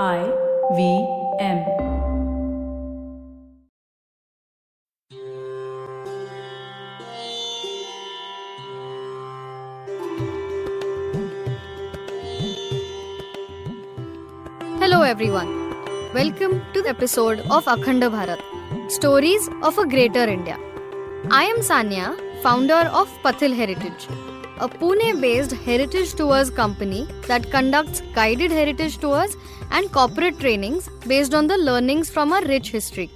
I V M. Hello everyone. Welcome to the episode of Akhanda Bharat, Stories of a Greater India. I am Sanya, founder of Pathil Heritage, a Pune-based heritage tours company that conducts guided heritage tours and corporate trainings based on the learnings from our rich history.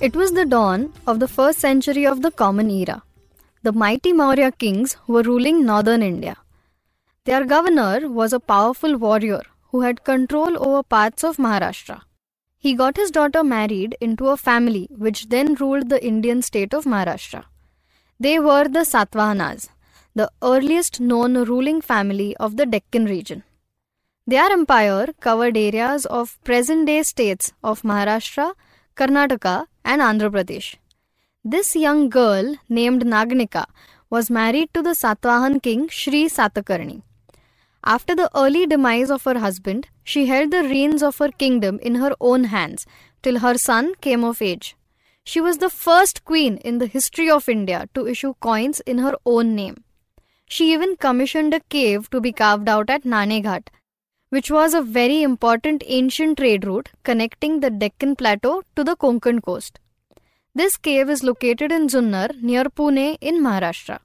It was the dawn of the first century of the Common Era. The mighty Maurya kings were ruling northern India. Their governor was a powerful warrior who had control over parts of Maharashtra. He got his daughter married into a family which then ruled the Indian state of Maharashtra. They were the Satavahanas, the earliest known ruling family of the Deccan region. Their empire covered areas of present day states of Maharashtra, Karnataka, and Andhra Pradesh. This young girl, named Naganika, was married to the Satavahan king Sri Satakarni. After the early demise of her husband, she held the reins of her kingdom in her own hands till her son came of age. She was the first queen in the history of India to issue coins in her own name. She even commissioned a cave to be carved out at Naneghat, which was a very important ancient trade route connecting the Deccan Plateau to the Konkan coast. This cave is located in Junnar near Pune in Maharashtra.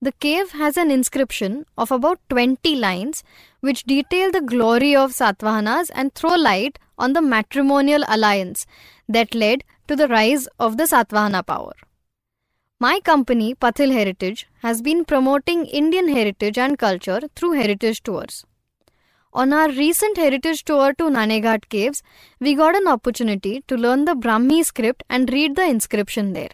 The cave has an inscription of about 20 lines which detail the glory of Satavahanas and throw light on the matrimonial alliance that led to the rise of the Satavahana power. My company, Pathil Heritage, has been promoting Indian heritage and culture through heritage tours. On our recent heritage tour to Naneghat caves, we got an opportunity to learn the Brahmi script and read the inscription there.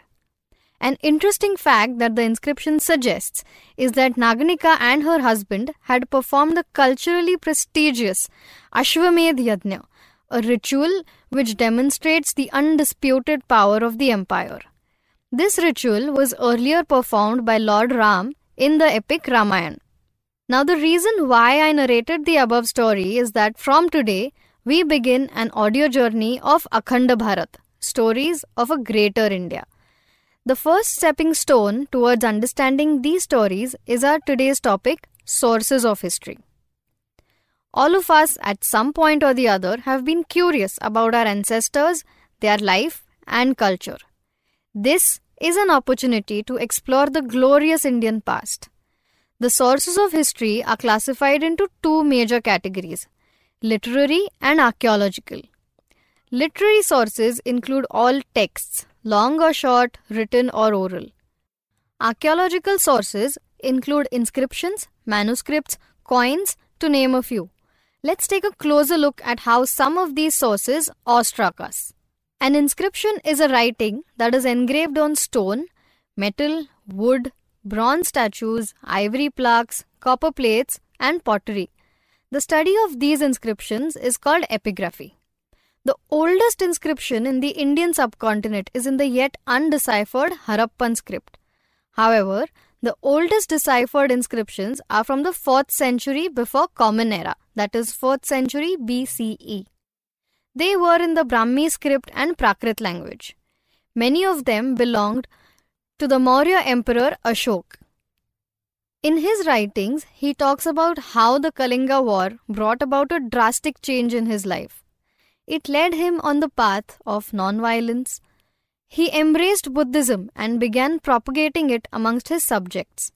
An interesting fact that the inscription suggests is that Naganika and her husband had performed the culturally prestigious Ashwamedh Yajna, a ritual which demonstrates the undisputed power of the empire. This ritual was earlier performed by Lord Ram in the epic Ramayana. Now, the reason why I narrated the above story is that from today we begin an audio journey of Akhanda Bharat, stories of a greater India. The first stepping stone towards understanding these stories is our today's topic sources of history. All of us, at some point or the other, have been curious about our ancestors, their life, and culture. This is an opportunity to explore the glorious Indian past. The sources of history are classified into two major categories literary and archaeological. Literary sources include all texts, long or short, written or oral. Archaeological sources include inscriptions, manuscripts, coins, to name a few. Let's take a closer look at how some of these sources awestruck us. An inscription is a writing that is engraved on stone, metal, wood, bronze statues, ivory plaques, copper plates, and pottery. The study of these inscriptions is called epigraphy. The oldest inscription in the Indian subcontinent is in the yet undeciphered Harappan script. However, the oldest deciphered inscriptions are from the 4th century before Common Era, that is 4th century BCE. They were in the Brahmi script and Prakrit language. Many of them belonged to the Maurya Emperor Ashok. In his writings, he talks about how the Kalinga War brought about a drastic change in his life. It led him on the path of non-violence. He embraced Buddhism and began propagating it amongst his subjects.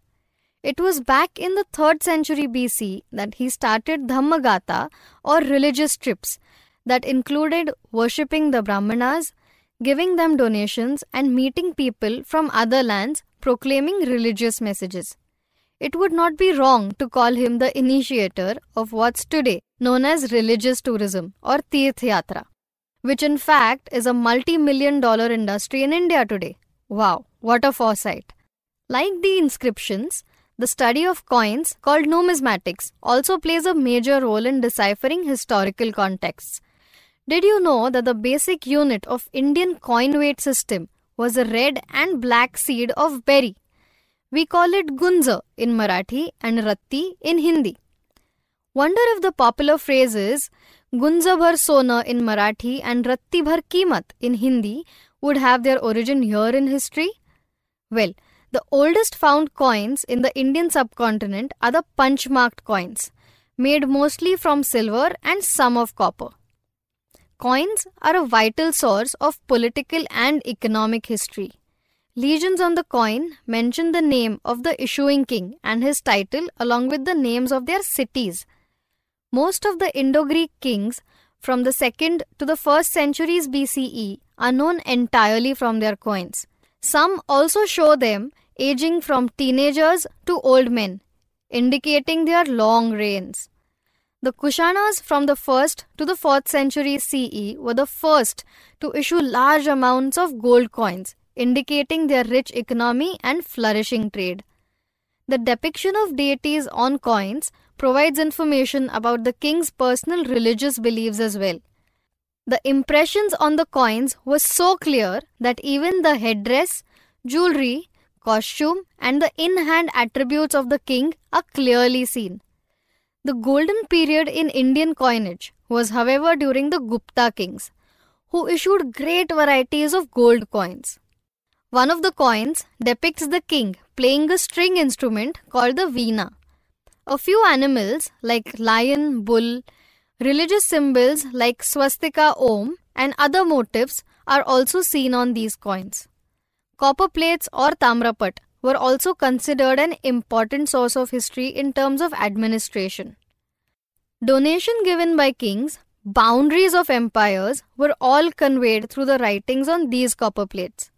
It was back in the 3rd century BC that he started Dhammagata or religious trips that included worshipping the Brahmanas, giving them donations, and meeting people from other lands proclaiming religious messages. It would not be wrong to call him the initiator of what's today known as religious tourism or Tirth which in fact is a multi million dollar industry in India today. Wow, what a foresight! Like the inscriptions, the study of coins, called numismatics, also plays a major role in deciphering historical contexts. Did you know that the basic unit of Indian coin weight system was a red and black seed of berry? We call it gunza in Marathi and ratti in Hindi. Wonder if the popular phrase is Gunza Bhar Sona in Marathi and Ratti Bhar Kimat in Hindi would have their origin here in history? Well, the oldest found coins in the Indian subcontinent are the punch marked coins, made mostly from silver and some of copper. Coins are a vital source of political and economic history. Legends on the coin mention the name of the issuing king and his title along with the names of their cities. Most of the Indo Greek kings from the 2nd to the 1st centuries BCE are known entirely from their coins. Some also show them aging from teenagers to old men, indicating their long reigns. The Kushanas from the 1st to the 4th century CE were the first to issue large amounts of gold coins, indicating their rich economy and flourishing trade. The depiction of deities on coins provides information about the king's personal religious beliefs as well. The impressions on the coins were so clear that even the headdress, jewelry, costume, and the in hand attributes of the king are clearly seen. The golden period in Indian coinage was, however, during the Gupta kings, who issued great varieties of gold coins. One of the coins depicts the king playing a string instrument called the veena. A few animals like lion, bull, Religious symbols like swastika om and other motifs are also seen on these coins. Copper plates or tamrapat were also considered an important source of history in terms of administration. Donation given by kings, boundaries of empires were all conveyed through the writings on these copper plates.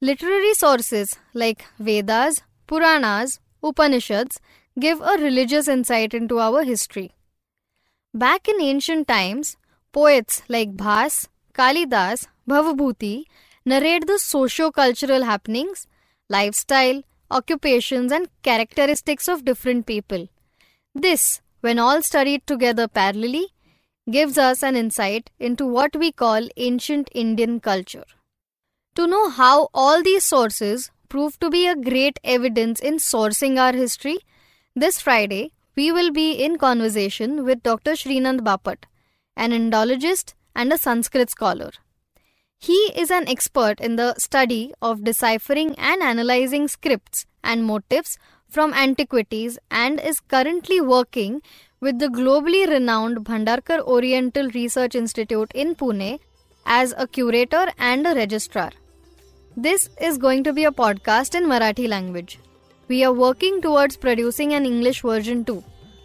Literary sources like Vedas, Puranas, Upanishads give a religious insight into our history. Back in ancient times, poets like Bhas, Kalidas, Bhavabhuti narrate the socio-cultural happenings, lifestyle, occupations and characteristics of different people. This, when all studied together parallelly, gives us an insight into what we call ancient Indian culture. To know how all these sources prove to be a great evidence in sourcing our history, this Friday we will be in conversation with Dr. Srinand Bapat, an Indologist and a Sanskrit scholar. He is an expert in the study of deciphering and analyzing scripts and motifs from antiquities and is currently working with the globally renowned Bhandarkar Oriental Research Institute in Pune as a curator and a registrar. This is going to be a podcast in Marathi language. We are working towards producing an English version too.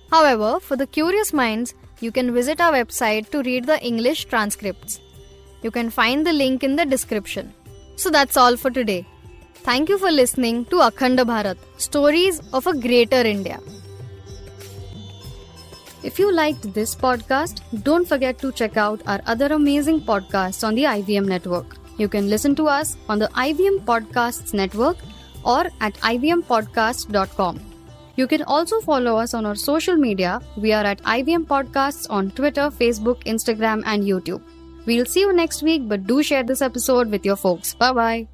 However, for the curious minds, you can visit our website to read the English transcripts. You can find the link in the description. So that's all for today. Thank you for listening to Akhanda Bharat Stories of a Greater India. If you liked this podcast, don't forget to check out our other amazing podcasts on the IVM network. You can listen to us on the IVM Podcasts network or at ivmpodcast.com. You can also follow us on our social media. We are at IVM Podcasts on Twitter, Facebook, Instagram, and YouTube. We'll see you next week, but do share this episode with your folks. Bye bye.